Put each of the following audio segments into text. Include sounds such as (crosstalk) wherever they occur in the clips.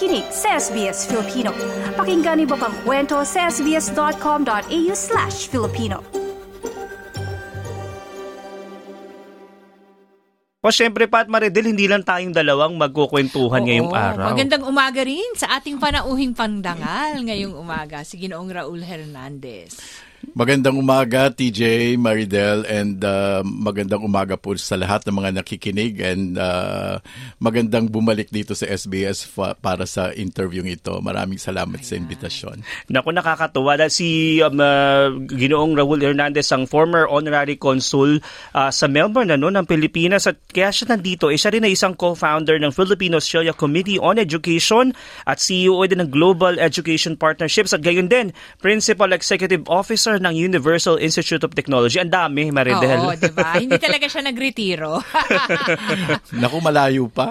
nakikinig sa SBS Filipino. Pakinggan niyo pang kwento sa sbs.com.au slash Filipino. O syempre, Pat Maridel, hindi lang tayong dalawang magkukwentuhan Oo, ngayong araw. Magandang umaga rin sa ating panauhing pangdangal ngayong umaga. Si Ginoong Raul Hernandez. Magandang umaga, TJ, Maridel, and uh, magandang umaga po sa lahat ng mga nakikinig and uh, magandang bumalik dito sa SBS fa- para sa interview ito. Maraming salamat sa invitasyon. Naku, nakakatuwa. Dahil Si um, uh, Ginoong Raul Hernandez, ang former honorary consul uh, sa Melbourne ano, ng Pilipinas. At kaya siya nandito, eh, siya rin ay isang co-founder ng Filipino-Australia Committee on Education at CEO din ng Global Education Partnerships. At gayon din, Principal Executive Officer ng Universal Institute of Technology. Ang dami, Maridel. Oo, di ba? Hindi talaga siya nagretiro. (laughs) Naku, malayo pa.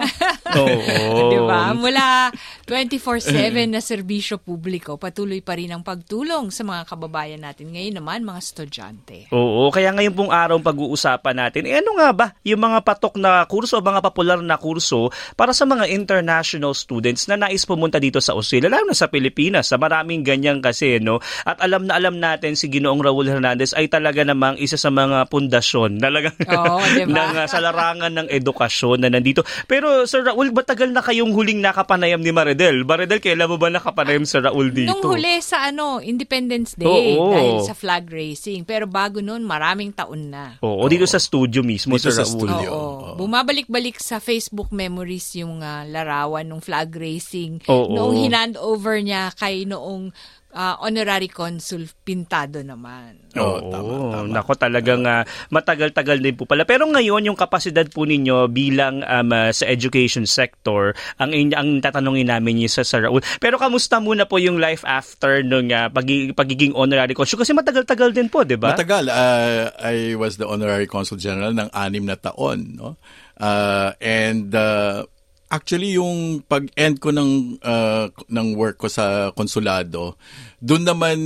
Oo. di ba? Mula 24-7 na serbisyo publiko, patuloy pa rin ang pagtulong sa mga kababayan natin. Ngayon naman, mga estudyante. Oo, kaya ngayon pong araw pag-uusapan natin, eh ano nga ba yung mga patok na kurso o mga popular na kurso para sa mga international students na nais pumunta dito sa Australia, lalo na sa Pilipinas. Sa maraming ganyan kasi, no? At alam na alam natin si Ginoong Raul Hernandez ay talaga namang isa sa mga pundasyon talaga (laughs) Oo, di ba? (laughs) ng uh, sa larangan ng edukasyon na nandito. Pero Sir Raul, matagal na kayong huling nakapanayam ni Maridel? Maridel, kailan mo ba nakapanayam sa Raul dito? Nung huli sa ano, Independence Day, Oo. dahil sa flag racing. Pero bago noon, maraming taon na. Oo, dito sa studio mismo, Dito Sir sa Raul. studio. Oo. Oo. Bumabalik-balik sa Facebook memories yung ah, larawan ng flag racing. Oo. Noong hinand over niya kay noong ah, honorary consul Pintado naman. Oo, Oo, tama, tama. Nako talagang ah, matagal-tagal din po pala. Pero ngayon yung kapasidad po ninyo bilang um, ah, sa education sector, ang in- ang tatanungin namin niyo sa Sir Raul. Pero kamusta muna po yung life after nung ah, pagi- pagiging honorary consul kasi matagal-tagal din po, 'di ba? Matagal. Uh, I was the Honorary Consul General ng anim na taon. No? Uh, and uh, actually, yung pag-end ko ng, uh, ng work ko sa konsulado, doon naman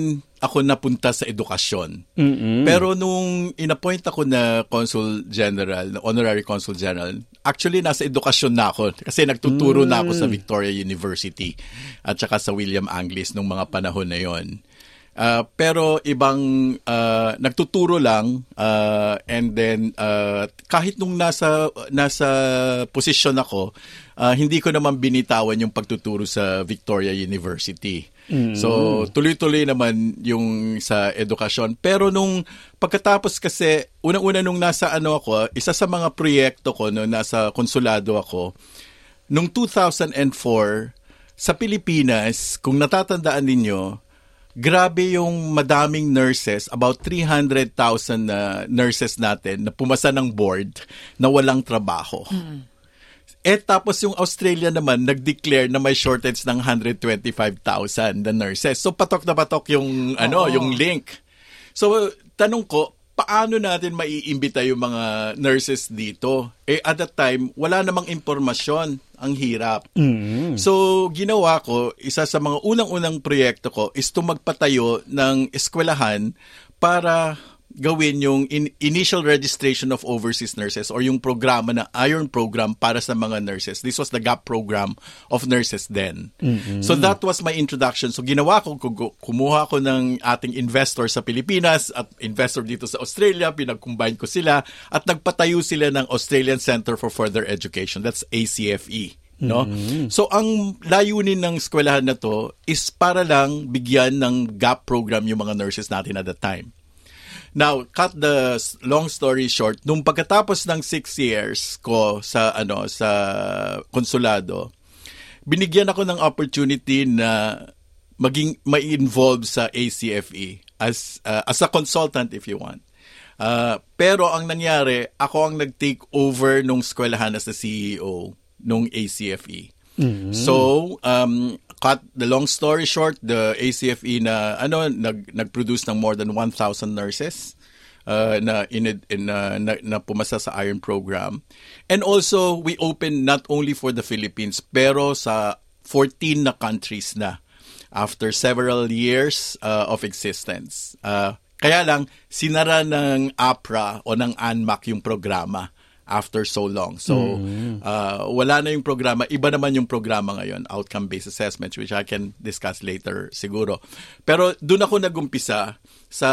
ako napunta sa edukasyon. Pero nung inappoint ako na Consul General, na Honorary Consul General, actually nasa edukasyon na ako kasi nagtuturo na ako sa Victoria University at saka sa William Anglis nung mga panahon na yon. Uh, pero ibang uh, nagtuturo lang uh, and then uh, kahit nung nasa nasa posisyon ako uh, hindi ko naman binitawan yung pagtuturo sa Victoria University. So tuloy-tuloy naman yung sa edukasyon pero nung pagkatapos kasi unang-una nung nasa ano ako isa sa mga proyekto ko no nasa konsulado ako nung 2004 sa Pilipinas kung natatandaan ninyo grabe yung madaming nurses, about 300,000 na nurses natin na pumasa ng board na walang trabaho. Eh tapos yung Australia naman nag-declare na may shortage ng 125,000 na nurses. So patok na patok yung ano, Oo. yung link. So tanong ko, paano natin maiimbita yung mga nurses dito? Eh at that time, wala namang impormasyon. Ang hirap. So, ginawa ko, isa sa mga unang-unang proyekto ko is to magpatayo ng eskwelahan para gawin yung in- initial registration of overseas nurses or yung programa na Iron Program para sa mga nurses. This was the GAP program of nurses then. So that was my introduction. So ginawa ko, kumuha ko ng ating investor sa Pilipinas at investor dito sa Australia, pinag-combine ko sila at nagpatayo sila ng Australian Center for Further Education. That's ACFE. No? So ang layunin ng eskwelahan na to is para lang bigyan ng GAP program yung mga nurses natin at the time. Now, cut the long story short, nung pagkatapos ng six years ko sa ano sa konsulado, binigyan ako ng opportunity na maging ma-involve sa ACFE as uh, as a consultant if you want. Uh, pero ang nangyari, ako ang nag-take over nung eskwelahan as the CEO nung ACFE. So, um, cut the long story short, the ACFE na ano nag nag-produce ng more than 1,000 nurses uh, na in, in uh, na, na pumasa sa Iron program. And also we open not only for the Philippines pero sa 14 na countries na after several years uh, of existence. Uh, kaya lang sinara ng APRA o ng ANMAC yung programa after so long. So, uh, wala na yung programa. Iba naman yung programa ngayon, outcome-based assessments, which I can discuss later siguro. Pero doon ako nagumpisa sa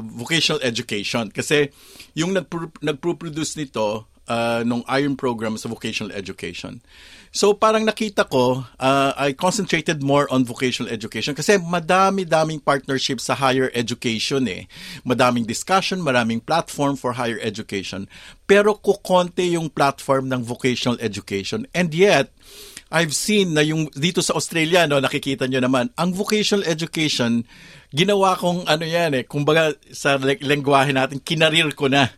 vocational education kasi yung nagpro- nagpro-produce nito uh, nung iron program sa vocational education. So parang nakita ko, uh, I concentrated more on vocational education kasi madami-daming partnerships sa higher education eh. Madaming discussion, maraming platform for higher education. Pero kukonte yung platform ng vocational education. And yet, I've seen na yung dito sa Australia, no, nakikita nyo naman, ang vocational education, ginawa kong ano yan eh, kumbaga sa le- lengguwahe natin, kinarir ko na.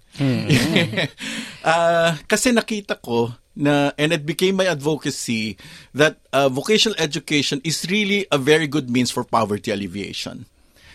uh, (laughs) kasi nakita ko na, and it became my advocacy that uh, vocational education is really a very good means for poverty alleviation.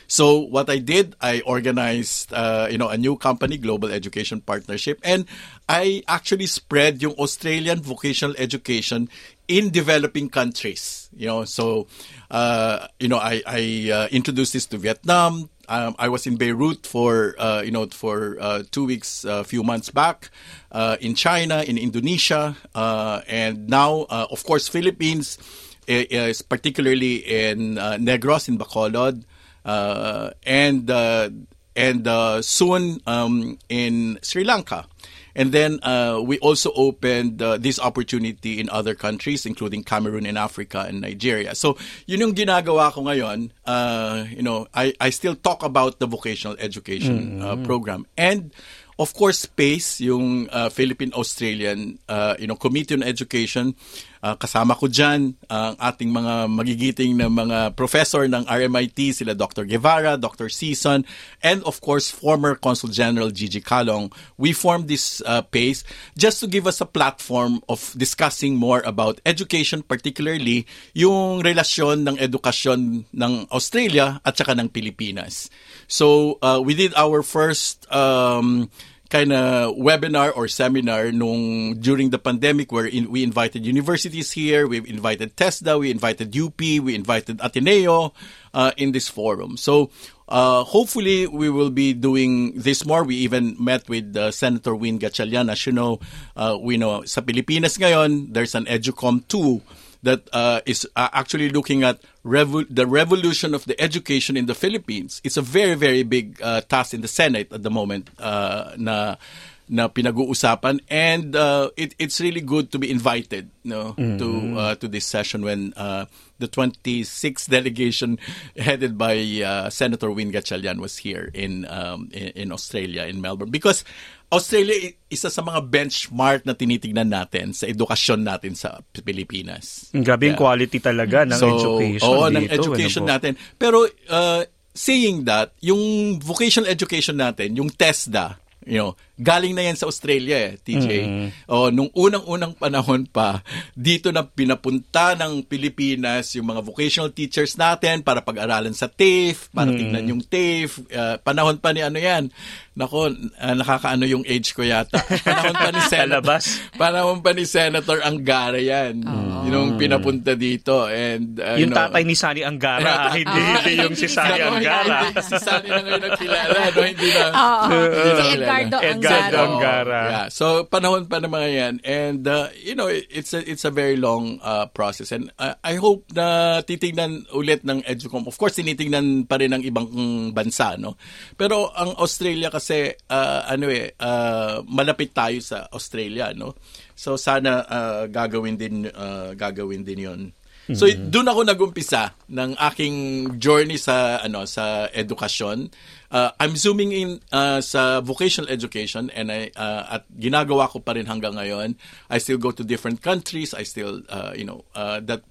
So what I did, I organized, uh, you know, a new company, Global Education Partnership, and I actually spread yung Australian vocational education in developing countries. You know, so uh, you know, I, I uh, introduced this to Vietnam. Um, I was in Beirut for uh, you know for uh, two weeks a few months back, uh, in China, in Indonesia, uh, and now of course Philippines is particularly in Negros in Bacolod, and and soon um, in Sri Lanka. And then uh, we also opened uh, this opportunity in other countries, including Cameroon and Africa and Nigeria. So yun yung ginagawa ko ngayon. Uh, you know, I, I still talk about the vocational education uh, program. And of course, SPACE, yung uh, Philippine-Australian uh, you know, Committee on Education, uh, kasama ko dyan ang ating mga magigiting na mga professor ng RMIT, sila Dr. Guevara, Dr. Season, and of course, former Consul General Gigi Calong. We formed this uh, PACE just to give us a platform of discussing more about education, particularly yung relasyon ng edukasyon ng Australia at saka ng Pilipinas. So, uh, we did our first um, kind of webinar or seminar nung during the pandemic where in, we invited universities here, we invited TESDA, we invited UP, we invited Ateneo uh, in this forum. So uh, hopefully we will be doing this more. We even met with uh, Senator Win Gatchalian. As you know, uh, we know sa Pilipinas ngayon, there's an EDUCOM 2 that uh, is uh, actually looking at revo- the revolution of the education in the Philippines. It's a very, very big uh, task in the Senate at the moment uh, na na pinag-uusapan and uh, it, it's really good to be invited no mm-hmm. to uh, to this session when uh, the 26th delegation (laughs) headed by uh, Senator Win Gatchalian was here in, um, in in Australia in Melbourne because Australia isa sa mga benchmark na tinitingnan natin sa edukasyon natin sa Pilipinas. Grabe yung quality talaga ng So, education Oo, dito. ng education ano natin. Pero uh, saying that, yung vocational education natin, yung TESDA, you know, galing na yan sa Australia eh, TJ. Oh, nung unang-unang panahon pa, dito na pinapunta ng Pilipinas yung mga vocational teachers natin para pag-aralan sa TAFE, para tingnan yung TAFE. Uh, panahon pa ni ano yan. Nako, uh, nakakaano yung age ko yata. (laughs) Panahon pa ni Senator. (laughs) Panahon pa ni Senator Angara yan. Yung pinapunta dito. And, uh, Yung tatay ni Sani Angara, (laughs) hindi, hindi yung si Sani Nako, Angara. hindi, si Sani na ngayon ang kilala, no? Hindi na. Si. Edgardo Edgardo Angara. Angara. Yeah. So panahon pa ng mga yan and uh, you know it- it's a it's a very long uh, process and uh, I hope na titingnan ulit ng Educom. Of course tinitingnan pa rin ng ibang bansa no. Pero ang Australia kasi uh, ano eh uh, malapit tayo sa Australia no. So sana uh, gagawin din uh, gagawin din 'yon. So doon ako nagumpisa ng aking journey sa ano sa edukasyon. Uh, I'm zooming in uh, sa vocational education and I uh, at ginagawa ko pa rin hanggang ngayon. I still go to different countries. I still uh, you know uh, that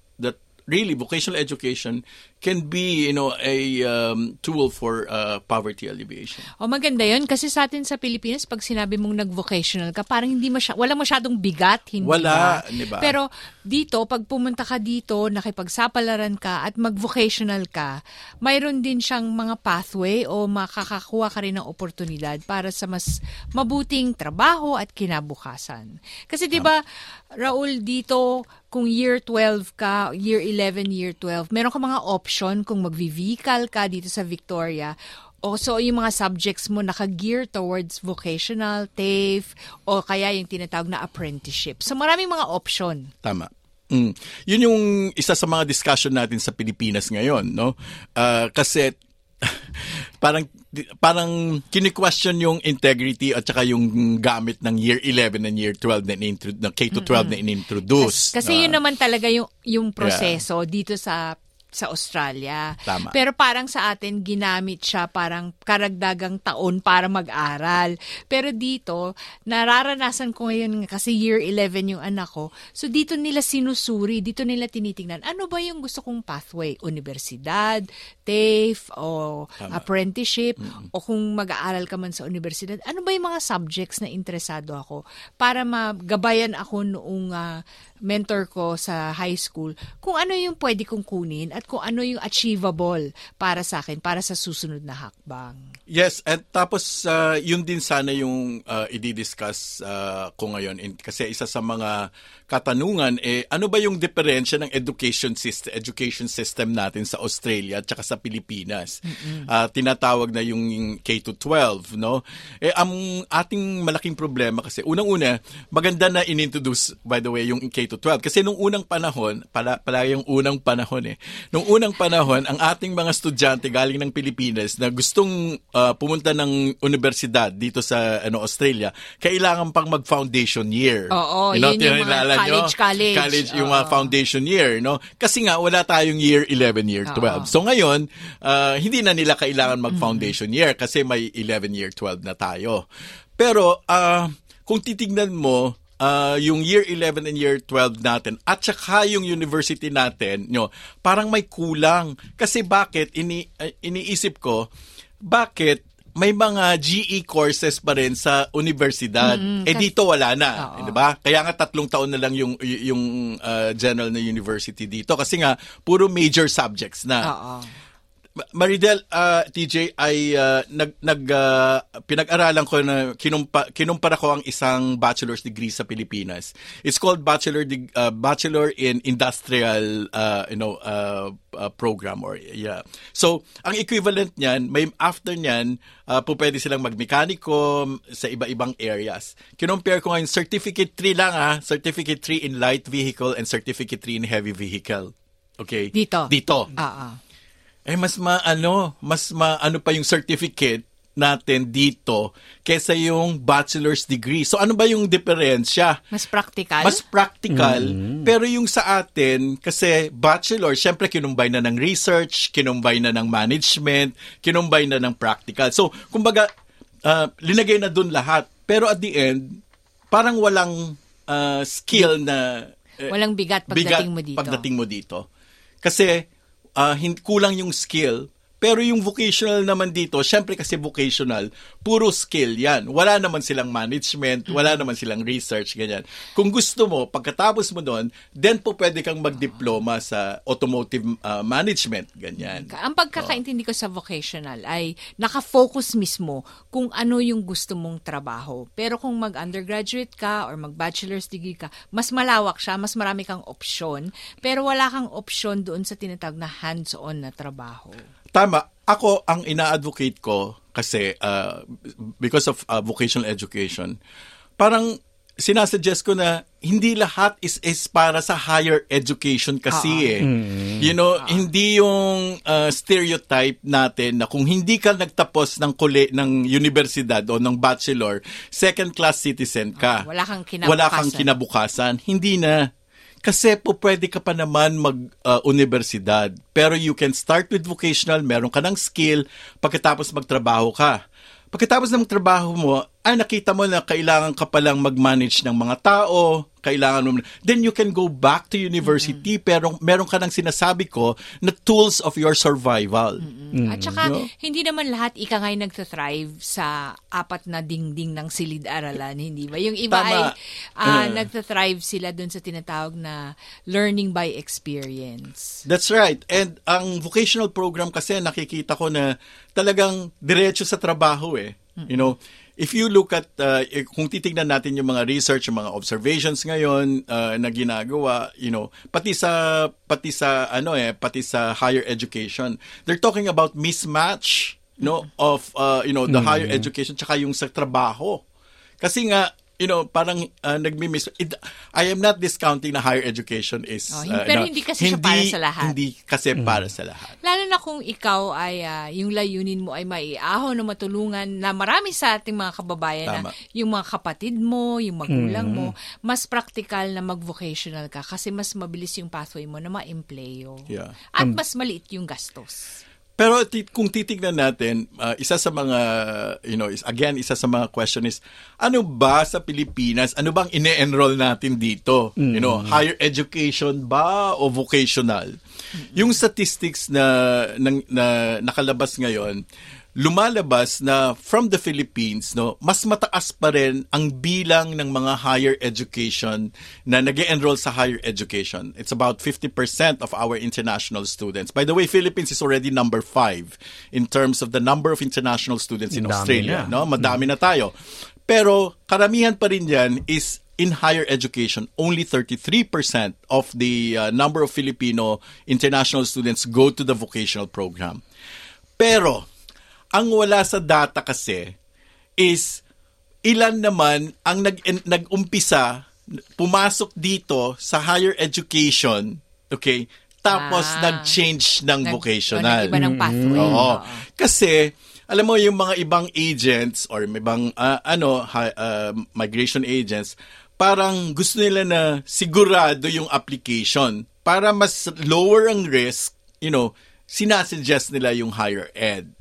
really vocational education can be you know a um, tool for uh, poverty alleviation. O maganda yon kasi sa atin sa Pilipinas pag sinabi mong nag-vocational ka parang hindi masya, wala masyadong bigat, hindi Wala, ba? di ba? Pero dito pag pumunta ka dito, nakipagsapalaran ka at mag-vocational ka, mayroon din siyang mga pathway o makakakuha ka rin ng oportunidad para sa mas mabuting trabaho at kinabukasan. Kasi 'di ba Raul dito kung year 12 ka, year 11, year 12, meron ka mga option kung magvi-vehicle ka dito sa Victoria O so yung mga subjects mo naka-gear towards vocational, TAFE, o kaya yung tinatawag na apprenticeship. So maraming mga option. Tama. Mm. Yun yung isa sa mga discussion natin sa Pilipinas ngayon, no? Ah, kasi (laughs) parang parang kini-question yung integrity at saka yung gamit ng year 11 and year 12 na, in- na K to 12 na inintroduce. Kasi yun Ah, naman talaga yung, yung proseso dito sa sa Australia. Tama. Pero parang sa atin, ginamit siya parang karagdagang taon para mag-aral. Pero dito, nararanasan ko ngayon nga, kasi year 11 yung anak ko. So dito nila sinusuri, dito nila tinitingnan, ano ba yung gusto kong pathway? Universidad, TAFE, o apprenticeship, o kung mag-aaral ka man sa universidad, ano ba yung mga subjects na interesado ako? Para magabayan ako noong ah, mentor ko sa high school kung ano yung pwede kong kunin at kung ano yung achievable para sa akin, para sa susunod na hakbang. Yes, at tapos uh, yun din sana yung uh, i-discuss uh, ko ngayon In- kasi isa sa mga katanungan eh ano ba yung diferensya ng education system education system natin sa Australia at sa Pilipinas. Ah, tinatawag na yung K to 12, no? Eh ang ating malaking problema kasi unang-una maganda na inintroduce by the way yung K to 12 kasi nung unang panahon, pala pala yung unang panahon eh. Nung unang panahon ang ating mga estudyante galing ng Pilipinas na gustong ah, pumunta ng universidad dito sa ano Australia, kailangan pang mag-foundation year. Oo, You know, yun yung mga? College, college. College, yung mga Oo. foundation year, no? Kasi nga, wala tayong year 11, year 12. So ngayon, ah, hindi na nila kailangan mag-foundation year kasi may 11, year 12 na tayo. Pero, ah, kung titignan mo, ah, yung year 11 and year 12 natin at saka yung university natin, nyo, parang may kulang. Kasi bakit, ini, ah, iniisip ko, bakit may mga GE courses pa rin sa universidad. eh dito wala na, 'di ba? Kaya nga tatlong taon na lang yung yung uh, general na university dito kasi nga puro major subjects na. Oo. Ma- Maridel, uh, TJ, ay uh, nag, nag uh, pinag-aralan ko na kinumpa, kinumpara ko ang isang bachelor's degree sa Pilipinas. It's called Bachelor dig- uh, Bachelor in Industrial uh, you know uh, uh, program or yeah. So, ang equivalent niyan, may after niyan, uh, po pwede silang magmekaniko sa iba-ibang areas. Kinumpare ko ngayon certificate 3 lang ah, certificate 3 in light vehicle and certificate 3 in heavy vehicle. Okay? Dito. Dito Oo. Eh mas maano, mas maano pa yung certificate natin dito kesa yung bachelor's degree. So ano ba yung diferensya? Mas practical? Mas practical, pero yung sa atin, kasi bachelor, syempre kinumbay na ng research, kinumbay na ng management, kinumbay na ng practical. So, kumbaga, ah, linagay na dun lahat. Pero at the end, parang walang ah, skill na... eh, Walang bigat pagdating mo dito. Pagdating mo dito. Kasi, ah, hin- kulang yung skill, pero yung vocational naman dito, syempre kasi vocational, puro skill yan. Wala naman silang management, wala naman silang research, ganyan. Kung gusto mo, pagkatapos mo doon, then po pwede kang magdiploma sa automotive ah, management, ganyan. Ang pagkakaintindi ko sa vocational ay nakafocus mismo kung ano yung gusto mong trabaho. Pero kung mag-undergraduate ka or mag-bachelor's degree ka, mas malawak siya, mas marami kang opsyon, pero wala kang opsyon doon sa tinatawag na hands-on na trabaho. Tama. Ako, ang ina-advocate ko kasi uh, because of uh, vocational education, parang sinasuggest ko na hindi lahat is is para sa higher education kasi eh. You know, hindi yung uh, stereotype natin na kung hindi ka nagtapos ng kole ng universidad o ng bachelor, second class citizen ka. Ah, wala kang Wala kang kinabukasan. kinabukasan. Hindi na. Kasi po pwede ka pa naman mag-universidad. pero you can start with vocational, meron ka ng skill, pagkatapos magtrabaho ka. Pagkatapos ng trabaho mo, ay nakita mo na kailangan ka palang mag-manage ng mga tao, kailangan mo, then you can go back to university, pero meron ka ng sinasabi ko na tools of your survival. At saka, No? hindi naman lahat ika nga'y nagtathrive sa apat na dingding ng silid-aralan, hindi ba? Yung iba Tama. ay ah, Eh. nagtathrive sila dun sa tinatawag na learning by experience. That's right. And ang vocational program kasi nakikita ko na talagang diretso sa trabaho eh. You know, if you look at, uh, eh, kung titignan natin yung mga research, yung mga observations ngayon uh, na ginagawa, you know, pati sa, pati sa, ano eh, pati sa higher education, they're talking about mismatch no of uh, you know the higher education tsaka yung sa trabaho. Kasi nga you know, parang uh, nagmi-miss. It, I am not discounting na higher education is... Oh, uh, pero no, hindi kasi siya para sa lahat. Hindi kasi para sa lahat. Lalo na kung ikaw ay ah, yung layunin mo ay maiahon o matulungan na marami sa ating mga kababayan Tama. na yung mga kapatid mo, yung magulang mo, mas practical na mag-vocational ka kasi mas mabilis yung pathway mo na ma-empleyo. Yeah. At mas maliit yung gastos. Pero ti- kung titignan natin, uh, isa sa mga, you know, is, again, isa sa mga question is, ano ba sa Pilipinas, ano bang ine-enroll natin dito? You know, higher education ba o vocational? Yung statistics na, na, na nakalabas ngayon, lumalabas na from the Philippines, no, mas mataas pa rin ang bilang ng mga higher education na nag enroll sa higher education. It's about 50% of our international students. By the way, Philippines is already number five in terms of the number of international students in Dami Australia. na. No? Madami na tayo. Pero karamihan pa rin yan is in higher education. Only 33% of the uh, number of Filipino international students go to the vocational program. Pero, ang wala sa data kasi is ilan naman ang nag nag-umpisa pumasok dito sa higher education, okay? Tapos Ah. nag-change ng Nag- vocational. o nag-iba ng pathway. Oo. Oo. Kasi alam mo yung mga ibang agents or may ibang ah, ano ah, migration agents parang gusto nila na sigurado yung application para mas lower ang risk, you know, sinasuggest nila yung higher ed.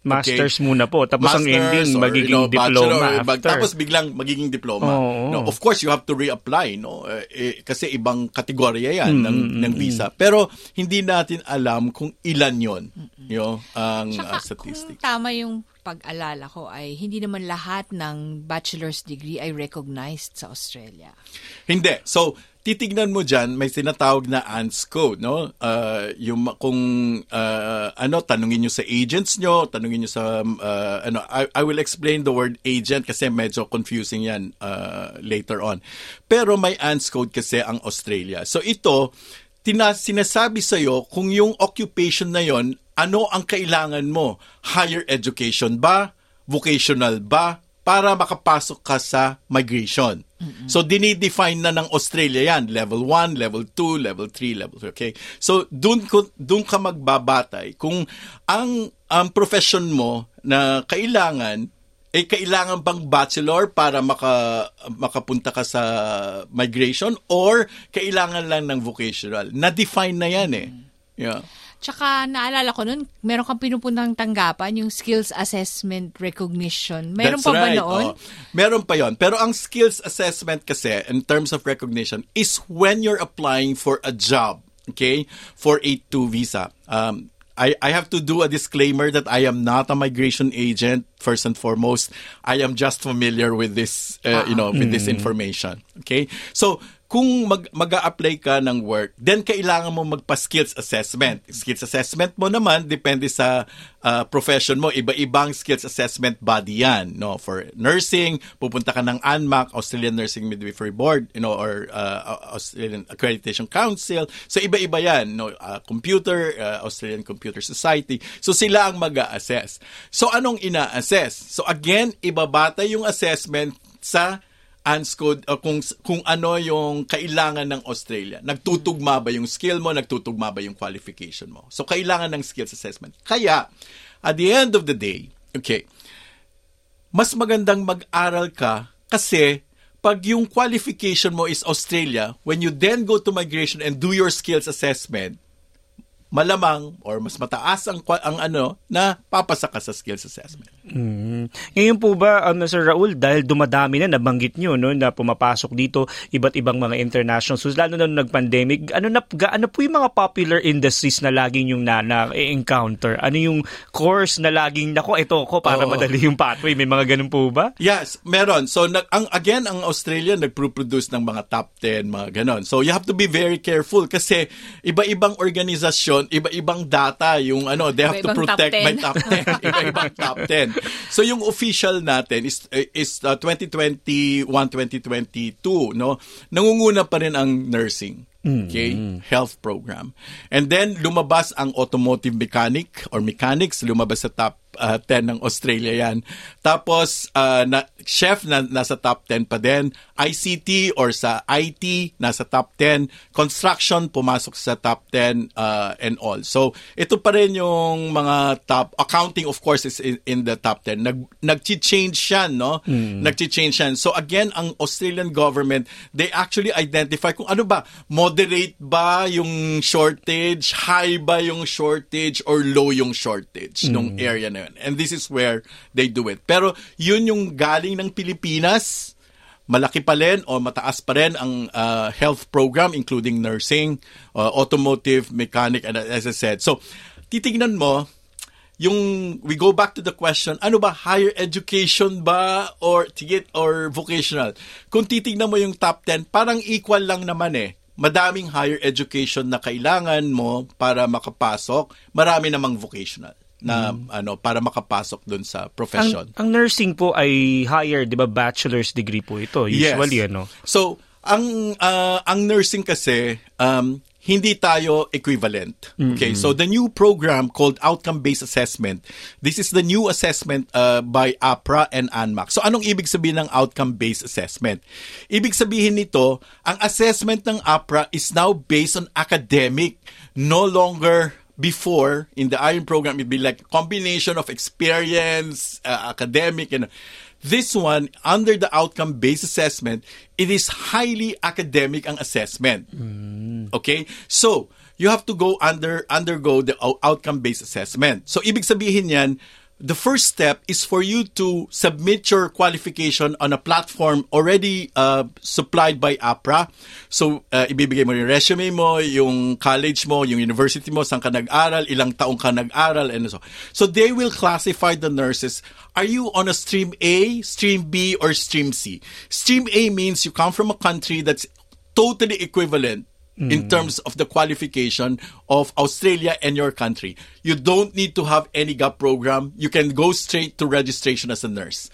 Masters muna po. Tapos ang Masters ending, or, magiging you know, diploma bag- after. Tapos biglang magiging diploma. Oo. No, of course, you have to reapply, no? Eh, eh, kasi ibang kategorya yan Mm, ng, ng visa. Pero hindi natin alam kung ilan yon you know, ang uh, Tsaka kung statistics. tama yung pag-alala ko ay hindi naman lahat ng bachelor's degree ay recognized sa Australia. Hindi. So, titignan mo dyan, may sinatawag na ANTS code, no? Uh, yung kung uh, ano, tanungin nyo sa agents nyo, tanungin nyo sa uh, ano, I, I will explain the word agent kasi medyo confusing yan uh, later on. Pero may ANTS code kasi ang Australia. So ito, tina, sinasabi sa'yo kung yung occupation na yon ano ang kailangan mo? Higher education ba? Vocational ba? Para makapasok ka sa migration. So, dinidefine na ng Australia yan. Level 1, level 2, level 3, level 3. Okay? So, ko- dun ka magbabatay kung ang, ang profession mo na kailangan eh kailangan bang bachelor para maka makapunta ka sa migration or kailangan lang ng vocational? Na-define na yan eh. Yeah. Tsaka naalala ko nun, meron kang pinupuntang tanggapan, yung skills assessment recognition. Meron That's pa ba right. noon? Oh, meron pa yon. Pero ang skills assessment kasi, in terms of recognition, is when you're applying for a job, okay, for a 2 visa. Um, I, I have to do a disclaimer that I am not a migration agent, first and foremost. I am just familiar with this, uh, you know, with this information. Okay? So, kung mag, mag-a-apply ka ng work, then kailangan mo magpa-skills assessment. Skills assessment mo naman, depende sa uh, profession mo. Iba-ibang skills assessment body yan. No? For nursing, pupunta ka ng ANMAC, Australian Nursing Midwifery Board, you know, or uh, Australian Accreditation Council. So, iba-iba yan. No? Uh, computer, uh, Australian Computer Society. So, sila ang mag-a-assess. So, anong ina-assess? So, again, ibabata yung assessment sa ANS code o kung kung ano yung kailangan ng Australia. Nagtutugma ba yung skill mo, nagtutugma ba yung qualification mo. So kailangan ng skills assessment. Kaya at the end of the day, okay. Mas magandang mag-aral ka kasi pag yung qualification mo is Australia, when you then go to migration and do your skills assessment, malamang or mas mataas ang ang ano na papasa ka sa skills assessment. Mm. Ngayon po ba, um, Sir Raul, dahil dumadami na, nabanggit nyo, no, na pumapasok dito iba't ibang mga international schools, lalo na nung nag-pandemic, ano, na, ano po yung mga popular industries na laging yung na, na encounter Ano yung course na laging, nako, ito ko para Oo. madali yung pathway? May mga ganun po ba? Yes, meron. So nag ang again ang Australia nagpro-produce ng mga top 10 mga ganon. So you have to be very careful kasi iba-ibang organisasyon, iba-ibang data yung ano, they have to top protect 10. by top 10. (laughs) iba-ibang top 10. So yung official natin is is uh, 2021 2022, no. Nangunguna pa rin ang nursing. Okay? Health program. And then lumabas ang automotive mechanic or mechanics, lumabas sa top uh, 10 ng Australia yan. Tapos, uh, na, chef na nasa top 10 pa din. ICT or sa IT, nasa top 10. Construction, pumasok sa top 10 uh, and all. So, ito pa rin yung mga top, accounting of course is in, in the top 10. Nag, nag-change yan, no? Mm. Nag-change yan. So, again, ang Australian government, they actually identify kung ano ba, moderate ba yung shortage, high ba yung shortage, or low yung shortage mm. nung area na yun. And this is where they do it. Pero, yun yung galing ng Pilipinas, malaki pa rin o mataas pa rin ang uh, health program including nursing, uh, automotive, mechanic, and as I said. So, titignan mo, yung we go back to the question, ano ba higher education ba or tigit or vocational? Kung titignan mo yung top 10, parang equal lang naman eh. Madaming higher education na kailangan mo para makapasok, marami namang vocational na mm. ano para makapasok doon sa profession. Ang, ang nursing po ay higher, 'di ba? Bachelor's degree po ito usually yes. ano. So, ang uh, ang nursing kasi um hindi tayo equivalent. Okay, mm-hmm. so the new program called Outcome-Based Assessment, this is the new assessment uh, by APRA and ANMAC. So anong ibig sabihin ng Outcome-Based Assessment? Ibig sabihin nito, ang assessment ng APRA is now based on academic, no longer before in the iron program it'd be like combination of experience uh, academic and this one under the outcome based assessment it is highly academic ang assessment. Mm. okay? So you have to go under undergo the outcome based assessment. So ibig sabihin yan the first step is for you to submit your qualification on a platform already uh, supplied by APRA. So, uh, ibibigay mo yung resume mo, yung college mo, yung university mo, saan ka nag-aral, ilang taong ka nag-aral, and so. So, they will classify the nurses. Are you on a stream A, stream B, or stream C? Stream A means you come from a country that's totally equivalent mm. in terms of the qualification of Australia and your country. You don't need to have any gap program. You can go straight to registration as a nurse.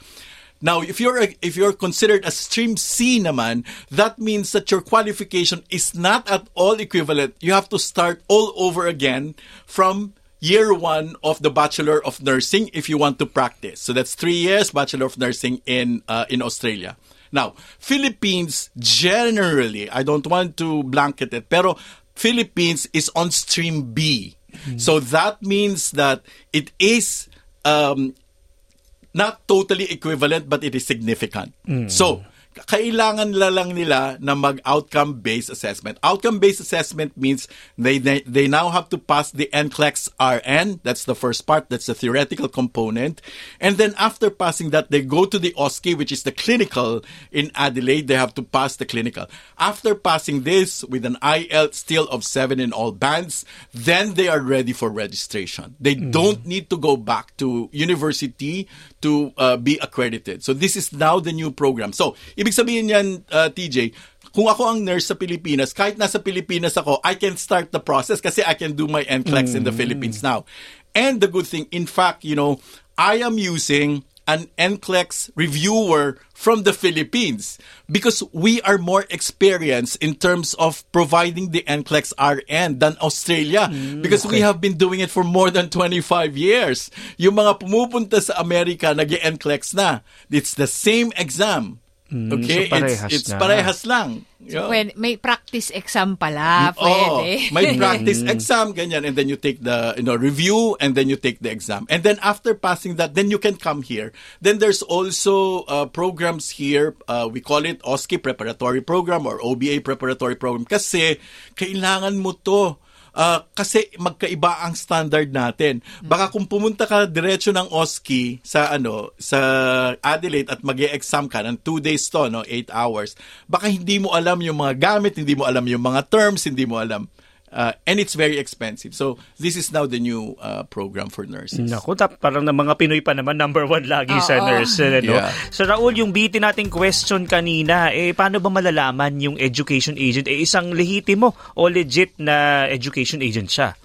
Now, if you're a, if you're considered a stream C naman, that means that your qualification is not at all equivalent. You have to start all over again from year one of the Bachelor of Nursing if you want to practice. So that's three years Bachelor of Nursing in uh, in Australia. Now, Philippines generally, I don't want to blanket it, pero Philippines is on stream B. Mm-hmm. So that means that it is um, not totally equivalent, but it is significant. Mm. So, kailangan la lang nila na mag-outcome-based assessment. Outcome-based assessment means they, they, they now have to pass the NCLEX RN. That's the first part. That's the theoretical component. And then after passing that, they go to the OSCE, which is the clinical in Adelaide. They have to pass the clinical. After passing this with an IELTS still of seven in all bands, then they are ready for registration. They mm. don't need to go back to university to uh, be accredited. So this is now the new program. So, Ibig sabihin yan, uh, TJ, kung ako ang nurse sa Pilipinas, kahit nasa Pilipinas ako, I can start the process kasi I can do my NCLEX mm. in the mm. Philippines now. And the good thing, in fact, you know, I am using an NCLEX reviewer from the Philippines because we are more experienced in terms of providing the NCLEX RN than Australia mm, because okay. we have been doing it for more than 25 years. Yung mga pumupunta sa Amerika, nag-NCLEX na. It's the same exam. Mm, okay, so parehas it's, it's na. parehas lang. So when may practice exam pala, mm, pwede. Oh, (laughs) may practice exam, ganyan. And then you take the you know review and then you take the exam. And then after passing that, then you can come here. Then there's also uh, programs here. Uh, we call it OSCE Preparatory Program or OBA Preparatory Program kasi kailangan mo to uh, kasi magkaiba ang standard natin. Baka kung pumunta ka diretso ng OSCE sa ano sa Adelaide at mag-exam ka ng 2 days to, no, 8 hours, baka hindi mo alam yung mga gamit, hindi mo alam yung mga terms, hindi mo alam. Uh, and it's very expensive. So, this is now the new uh, program for nurses. Naku, tap, parang ng mga Pinoy pa naman, number one lagi sa nurse. Eh, no? Yeah. So, Raul, yung biti nating question kanina, eh, paano ba malalaman yung education agent? Eh, isang lehitimo o legit na education agent siya?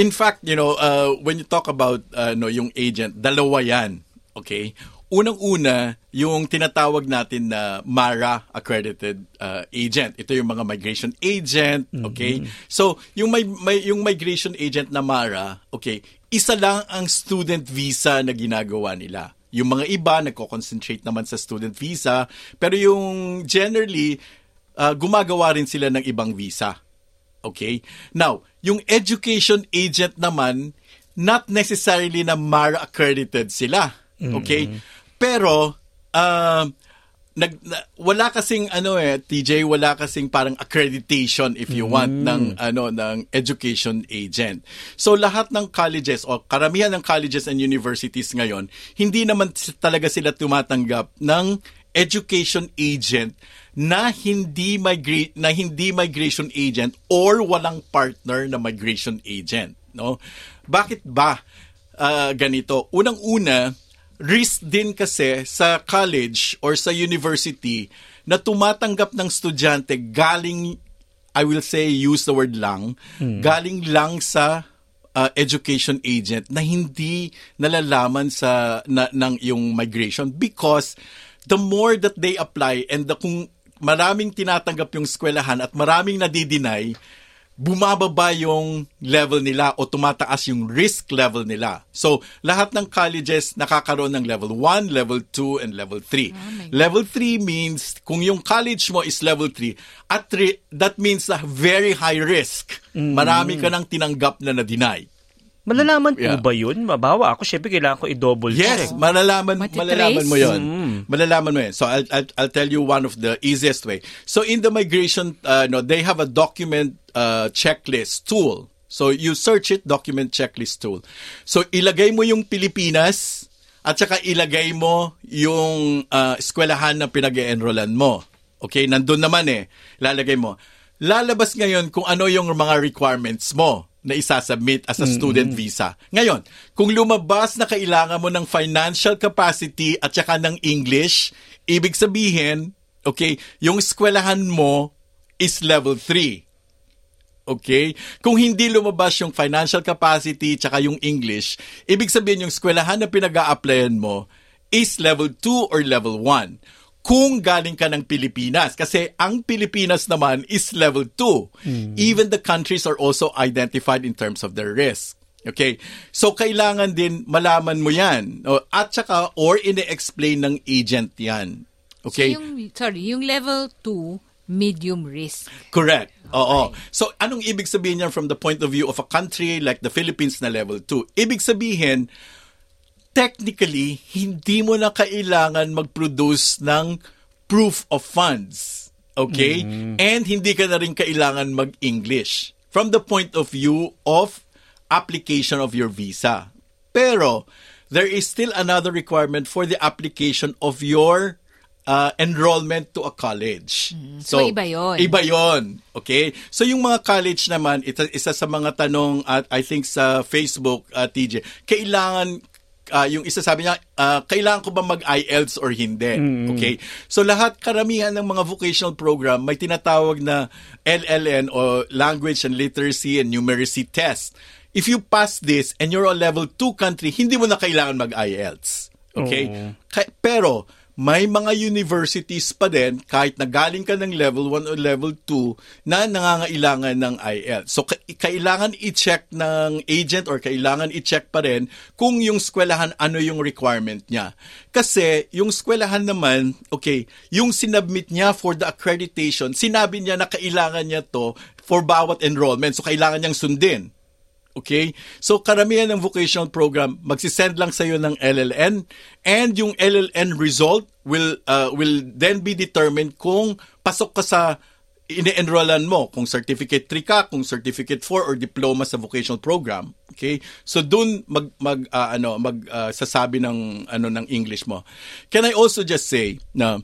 In fact, you know, uh, when you talk about uh, no, yung agent, dalawa yan. Okay? Unang-una, yung tinatawag natin na MARA accredited uh, agent. Ito yung mga migration agent, okay? So, yung may, may yung migration agent na MARA, okay, isa lang ang student visa na ginagawa nila. Yung mga iba nagko-concentrate naman sa student visa, pero yung generally uh, gumagawa rin sila ng ibang visa. Okay? Now, yung education agent naman not necessarily na MARA accredited sila. Okay? Pero uh, nag na- wala kasing ano eh TJ wala kasing parang accreditation if you want ng ano ng education agent. So lahat ng colleges o karamihan ng colleges and universities ngayon hindi naman talaga sila tumatanggap ng education agent na hindi migra- na hindi migration agent or walang partner na migration agent, no? Bakit ba ah, ganito? Unang-una, risk din kasi sa college or sa university na tumatanggap ng estudyante galing, I will say, use the word lang, galing lang sa uh, education agent na hindi nalalaman sa na, ng yung migration because the more that they apply and the, kung maraming tinatanggap yung eskwelahan at maraming nadideny, bumababa yung level nila o tumataas yung risk level nila. So, lahat ng colleges nakakaroon ng level 1, level 2, and level 3. level 3 means, kung yung college mo is level 3, at re- that means na very high risk. Marami ka nang tinanggap na na-deny. Malalaman po Yeah. ba yun? Mabawa ako, syempre kailangan ko i-double Yes, check. malalaman Matitrace? malalaman mo 'yon. Malalaman mo 'yon. So I'll, I'll I'll tell you one of the easiest way. So in the migration uh, no, they have a document uh, checklist tool. So you search it document checklist tool. So ilagay mo yung Pilipinas at saka ilagay mo yung uh, eskwelahan na pinag-enrollan mo. Okay, nandun naman eh. Lalagay mo. Lalabas ngayon kung ano yung mga requirements mo na isasubmit as a student visa. Ngayon, kung lumabas na kailangan mo ng financial capacity at saka ng English, ibig sabihin, okay, yung eskwelahan mo is level 3. Okay? Kung hindi lumabas yung financial capacity tsaka yung English, ibig sabihin yung eskwelahan na pinag applyan mo is level 2 or level 1. Kung galing ka ng Pilipinas. Kasi ang Pilipinas naman is level 2. Even the countries are also identified in terms of their risk. Okay? So, kailangan din malaman mo yan. At saka, or ine-explain ng agent yan. Okay? So yung, sorry, yung level 2, medium risk. Correct. Oo. So, anong ibig sabihin niyan from the point of view of a country like the Philippines na level 2? Ibig sabihin, technically, hindi mo na kailangan mag-produce ng proof of funds. Okay? And hindi ka na rin kailangan mag-English from the point of view of application of your visa. Pero, there is still another requirement for the application of your uh, enrollment to a college. So, iba yun. Iba yon. Okay? So, yung mga college naman, ito, isa sa mga tanong at I think sa Facebook, uh, TJ, kailangan ah, yung isa sabi niya, ah, kailangan ko ba mag-IELTS or hindi? Okay? So lahat, karamihan ng mga vocational program may tinatawag na LLN o Language and Literacy and Numeracy Test. If you pass this and you're a level 2 country, hindi mo na kailangan mag-IELTS. Okay? Ka- pero, may mga universities pa din, kahit na galing ka ng level 1 o level 2, na nangangailangan ng IELTS. So, ka- kailangan i-check ng agent or kailangan i-check pa rin kung yung eskwelahan ano yung requirement niya. Kasi, yung eskwelahan naman, okay, yung sinubmit niya for the accreditation, sinabi niya na kailangan niya to for bawat enrollment. So, kailangan niyang sundin. Okay? So karamihan ng vocational program magsisend lang sa iyo ng LLN and yung LLN result will uh, will then be determined kung pasok ka sa ine-enrollan mo kung certificate 3 ka, kung certificate 4 or diploma sa vocational program. Okay? So doon mag mag uh, ano mag uh, sasabi ng ano ng English mo. Can I also just say na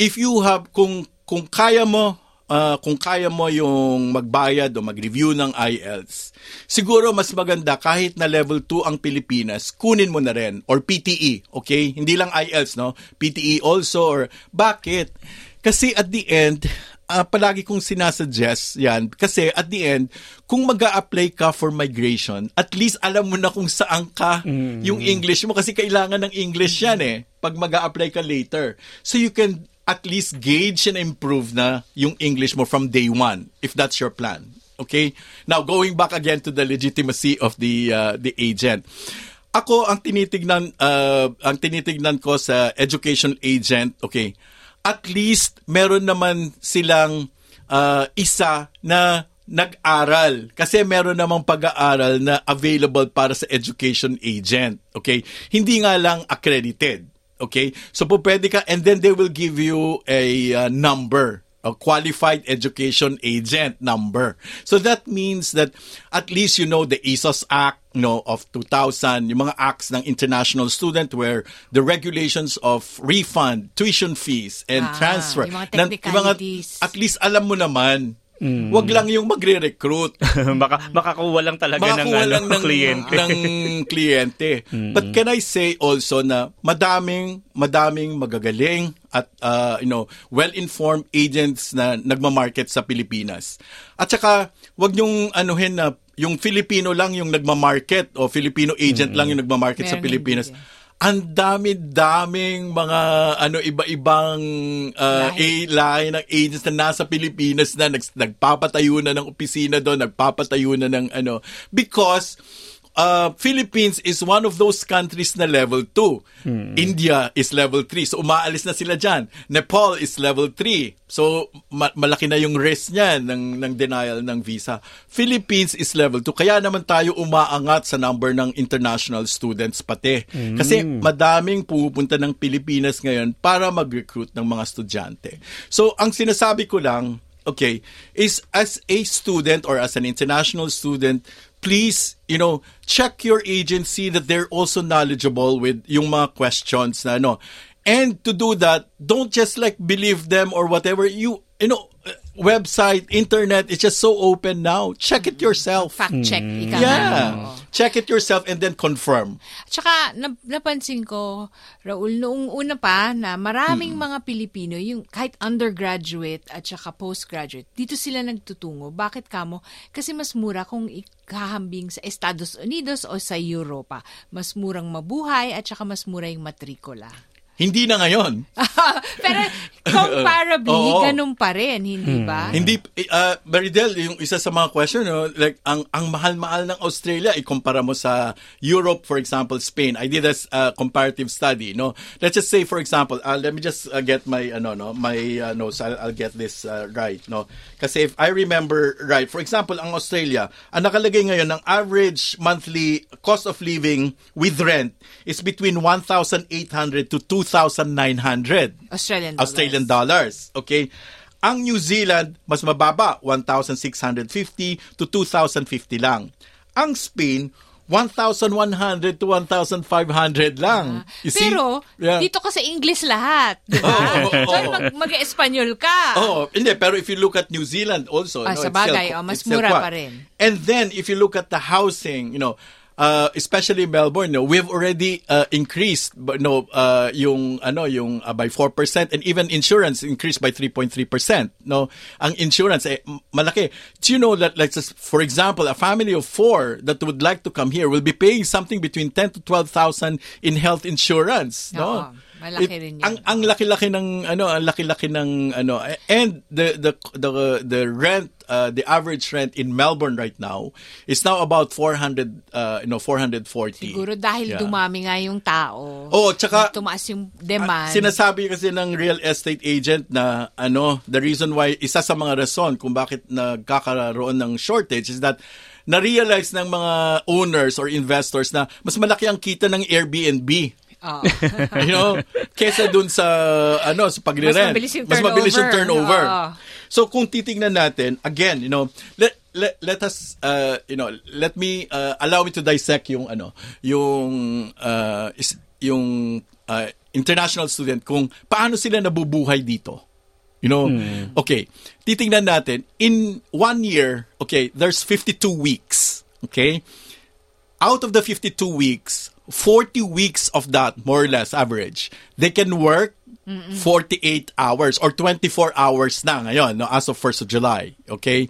if you have kung kung kaya mo uh, kung kaya mo yung magbayad o mag-review ng IELTS, siguro mas maganda kahit na level 2 ang Pilipinas, kunin mo na rin. Or PTE, okay? Hindi lang IELTS, no? PTE also or bakit? Kasi at the end, ah, palagi kong sinasuggest yan. Kasi at the end, kung mag apply ka for migration, at least alam mo na kung saan ka yung English mo. Kasi kailangan ng English yan eh. pag mag apply ka later. So you can at least gauge and improve na yung English mo from day one, if that's your plan. Okay? Now, going back again to the legitimacy of the uh, the agent. Ako ang tinitignan uh, ang tinitignan ko sa education agent, okay? At least meron naman silang uh, isa na nag-aral kasi meron namang pag-aaral na available para sa education agent, okay? Hindi nga lang accredited. Okay? So po pwede ka and then they will give you a uh, number a qualified education agent number. So that means that at least you know the ESOS Act no of 2000, yung mga acts ng international student where the regulations of refund, tuition fees and Ah, transfer. yung mga ng- yung mga- at least alam mo naman. Wag lang yung magre-recruit. (laughs) Baka makakuha lang talaga ng, Makakuha ano, lang ng, kliyente. ng kliyente. But can I say also na madaming, madaming magagaling at uh, you know, well-informed agents na nagmamarket sa Pilipinas. At saka, wag niyong anuhin na yung Filipino lang yung nagmamarket o Filipino agent lang yung nagmamarket sa Meron Pilipinas. hindi. Ang dami-daming mga ano iba-ibang uh, a lahi ng agents na nasa Pilipinas na nag, nagpapatayo na ng opisina doon, nagpapatayo na ng ano. Because uh, Philippines is one of those countries na level 2. India is level 3. So umaalis na sila diyan. Nepal is level 3. So ma- malaki na yung risk niyan ng ng denial ng visa. Philippines is level 2. Kaya naman tayo umaangat sa number ng international students pati. Kasi madaming pupunta ng Pilipinas ngayon para mag-recruit ng mga estudyante. So ang sinasabi ko lang okay, is as a student or as an international student, please, you know, check your agency that they're also knowledgeable with yung mga questions na ano. And to do that, don't just like believe them or whatever. You, you know, website, internet, it's just so open now. Check it yourself. Fact check. Ika nga. Yeah. Oo. Check it yourself and then confirm. Tsaka nap- napansin ko, Raul, noong una pa na maraming Hmm. mga Pilipino, yung kahit undergraduate at saka postgraduate, dito sila nagtutungo. Bakit kamo? Kasi mas mura kung ikahambing sa Estados Unidos o sa Europa. Mas murang mabuhay at saka mas mura yung matrikula. Hindi na ngayon. (laughs) Pero comparably, Oo. ganun pa rin, hindi ba? Hindi uh, Maridel, yung isa sa mga question, no, like ang ang mahal-mahal ng Australia ikumpara mo sa Europe for example, Spain. I did a s- uh, comparative study, no. Let's just say for example, uh, let me just uh, get my ano no, my uh, notes. I'll, I'll get this uh, right, no. Kasi if I remember right, for example, ang Australia, ang nakalagay ngayon ng average monthly cost of living with rent is between 1,800 to 2,900. Australian dollars. Australian dollars. Okay? Ang New Zealand, mas mababa, 1,650 to 2,050 lang. Ang Spain, 1,100 to 1,500 lang. See? Pero, Yeah. dito ka sa English lahat, di ba? Oo, oo, so, oo. mag, mag-Espanyol ka. Oh, hindi. Pero if you look at New Zealand also, Ah, no, sa bagay, oh, mas mura pa rin. And then, if you look at the housing, you know, uh, especially Melbourne, no, we've already uh, increased, no, uh, yung ano, yung uh, by 4% and even insurance increased by 3.3%. No, ang insurance eh, malaki. Do you know that, like, for example, a family of four that would like to come here will be paying something between 10 to 12,000 in health insurance. No, Oo, malaki rin yun. Ang ang laki-laki ng ano, ang laki-laki ng ano and the the the the rent uh, the average rent in Melbourne right now is now about 400 uh, you know 440. Siguro dahil Yeah. dumami nga yung tao. Oh, tsaka tumaas yung demand. sinasabi kasi ng real estate agent na ano, the reason why isa sa mga rason kung bakit nagkakaroon ng shortage is that na-realize ng mga owners or investors na mas malaki ang kita ng Airbnb Oo. (laughs) you know, kesa dun sa ano sa pagre-rent. Mas mabilis yung Mas mabilis yung turnover. turnover. Oo. So kung titingnan natin, again, you know, let let, let us uh, you know, let me uh, allow me to dissect yung ano, yung uh, is, yung uh, international student kung paano sila nabubuhay dito. You know, okay, titingnan natin in one year, okay, there's 52 weeks, okay? out of the 52 weeks, 40 weeks of that, more or less average, they can work 48 hours or 24 hours na ngayon, no, as of 1st of July. Okay?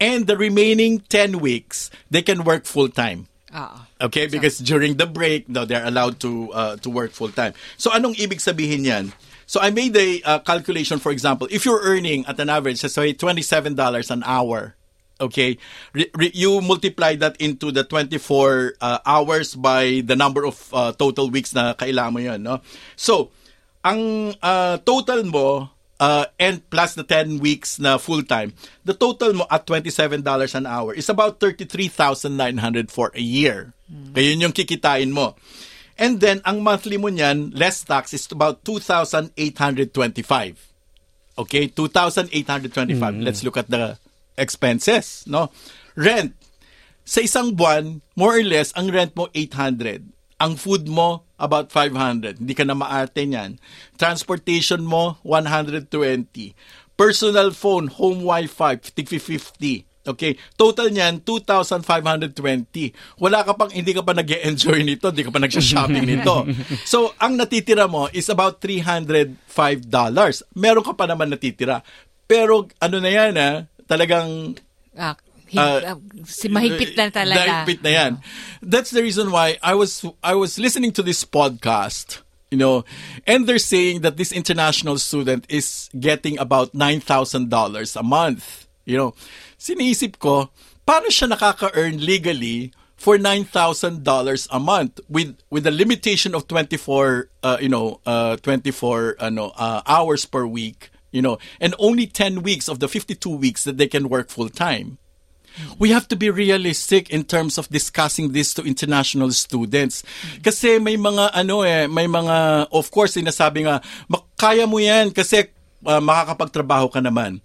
And the remaining 10 weeks, they can work full time. Oo. Okay, because during the break, no, they're allowed to uh, to work full time. So anong ibig sabihin yan? So I made a uh, calculation, for example, if you're earning at an average, so $27 an hour, okay, re- re- you multiply that into the 24 uh, hours by the number of uh, total weeks na kailangan mo yun, no? So, ang uh, total mo, uh, and plus the 10 weeks na full-time, the total mo at $27 an hour is about 33,900 for a year. Kaya yun yung kikitain mo. And then, ang monthly mo niyan, less tax, is about 2,825. Okay? 2,825. Let's look at the expenses, no? Rent. Sa isang buwan, more or less, ang rent mo 800. Ang food mo, about 500. Hindi ka na maarte niyan. Transportation mo, 120. Personal phone, home wifi, 50 Okay, total niyan 2,520. Wala ka pang hindi ka pa nag-enjoy nito, hindi ka pa nag-shopping (laughs) nito. So, ang natitira mo is about $305. Meron ka pa naman natitira. Pero ano na yan ah, talagang Ah, Uh, si mahigpit na talaga. Mahigpit na yan. That's the reason why I was I was listening to this podcast, you know, and they're saying that this international student is getting about $9,000 a month. You know, siniisip ko, paano siya nakaka-earn legally for $9,000 a month with with a limitation of 24 uh, you know, uh, 24 ano uh, hours per week, you know, and only 10 weeks of the 52 weeks that they can work full time we have to be realistic in terms of discussing this to international students. Kasi may mga ano eh, may mga of course sinasabi nga "Mak- kaya mo 'yan kasi uh, makakapagtrabaho ka naman.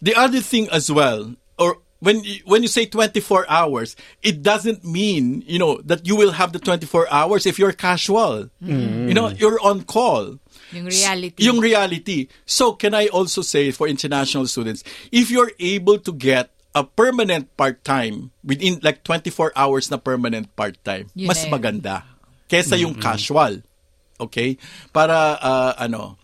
The other thing as well or when when you say 24 hours, it doesn't mean, you know, that you will have the 24 hours if you're casual. You know, you're on call. Yung reality. Yung reality. So, can I also say for international students, if you're able to get a permanent part-time within like 24 hours na permanent part-time, Yun mas na yun. maganda kesa yung casual. Okay? Para uh, ano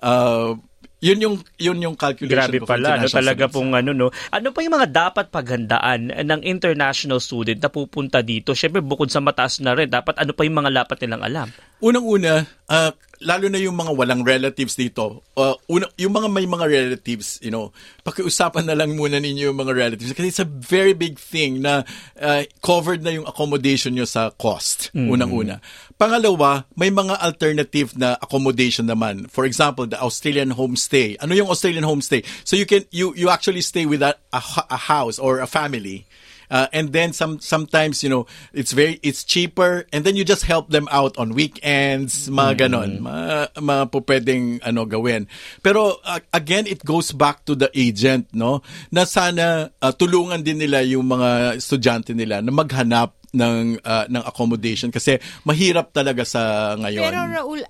uh, yun yung yun yung calculation Grabe pala, no, international talaga students. pong ano, no. Ano pa yung mga dapat paghandaan ng international student na pupunta dito? Siyempre, bukod sa mataas na rin, dapat ano pa yung mga dapat nilang alam? Unang-una, ah, lalo na yung mga walang relatives dito, uh, una, yung mga may mga relatives, you know, pakiusapan na lang muna ninyo yung mga relatives kasi it's a very big thing na ah, covered na yung accommodation nyo sa cost, unang-una. Pangalawa, may mga alternative na accommodation naman. For example, the Australian homestay. Ano yung Australian homestay? So you can you you actually stay with a, a, a house or a family. Uh, and then some sometimes you know it's very it's cheaper and then you just help them out on weekends mga ganon mga, mga po pwedeng ano gawin. Pero uh, again it goes back to the agent no? Na sana uh, tulungan din nila yung mga estudyante nila na maghanap ng uh, ng accommodation kasi mahirap talaga sa ngayon. Pero Raul,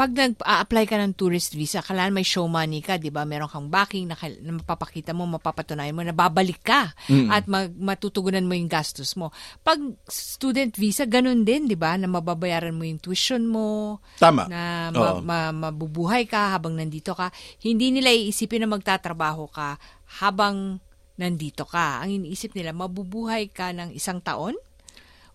pag nag-apply ka ng tourist visa, kailangan may show money ka, di ba? Meron kang backing na, na mapapakita mo, mapapatunayan mo na babalik ka at mag- matutugunan mo yung gastos mo. Pag student visa, ganun din, di ba? Na mababayaran mo yung tuition mo, Tama. na ma- Oo. ma- mabubuhay ka habang nandito ka. Hindi nila iisipin na magtatrabaho ka habang nandito ka. Ang iniisip nila, mabubuhay ka ng isang taon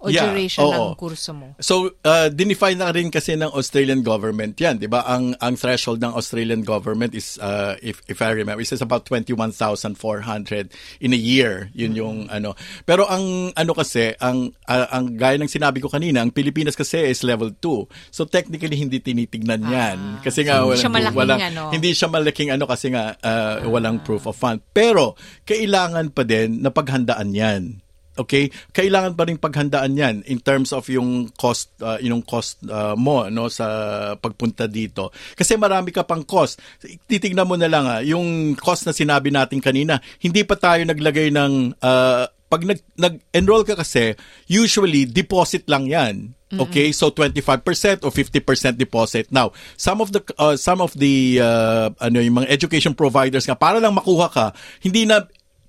o Yeah, duration oo. ng kurso mo. So, uh, dinefine na rin kasi ng Australian government yan, di ba? Ang, ang threshold ng Australian government is, uh, if, if I remember, is about 21,400 in a year. Yun yung ano. Pero ang ano kasi, ang, uh, ang gaya ng sinabi ko kanina, ang Pilipinas kasi is level 2. So, technically, hindi tinitignan yan. kasi nga, Ah. hindi walang, siya malaking walang, ano. hindi siya malaking ano kasi nga, uh, walang proof of fund. Pero, kailangan pa din na paghandaan yan. Okay? Kailangan pa rin paghandaan 'yan in terms of yung cost uh, yung cost uh, mo no sa pagpunta dito. Kasi marami ka pang cost. Titingnan mo na lang ah, yung cost na sinabi natin kanina, hindi pa tayo naglagay ng uh, pag nag, nag-enroll ka kasi, usually deposit lang 'yan. Okay? So 25% or 50% deposit. Now, some of the uh, some of the uh, ano yung mga education providers nga para lang makuha ka, hindi na-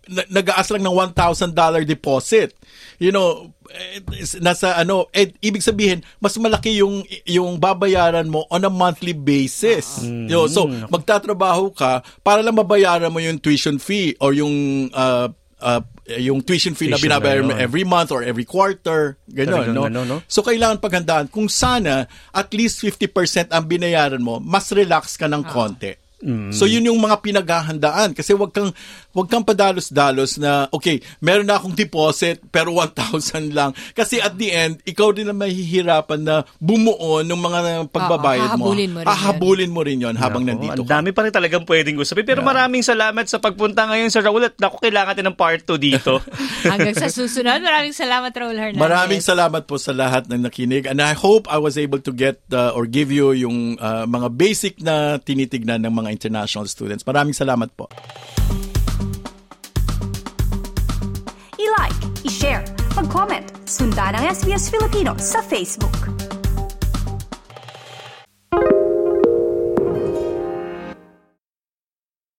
nag-aas lang ng $1,000 deposit. You know, eh, nasa ano, eh, ibig sabihin, mas malaki yung yung babayaran mo on a monthly basis. You know, so, magtatrabaho ka para lang mabayaran mo yung tuition fee or yung uh, uh, yung tuition fee na Tuition binabayaran mo na every month or every quarter, gano'n, no? ano, no? So, kailangan paghandaan. Kung sana, at least 50% ang binayaran mo, mas relax ka ng konti. So yun yung mga pinaghahandaan kasi wag kang wag kang padalos-dalos na okay, meron na akong deposit pero 1,000 lang kasi at the end ikaw din ang mahihirapan na bumuo ng mga pagbabayad mo. hahabulin mo rin yun. Hahabulin mo rin 'yon habang Nako, nandito Ang dami pa rin talagang pwedeng usapin. Pero maraming salamat sa pagpunta ngayon sa Raul at naku, kailangan natin ng part 2 dito. (laughs) Hanggang sa susunod, maraming salamat, Raul Hernandez. Maraming salamat po sa lahat ng nakinig and I hope I was able to get uh, or give you yung uh, mga basic na tinitignan ng mga international students. Maraming salamat po. I-like, i-share, mag-comment, sundan ang SBS Filipino sa Facebook.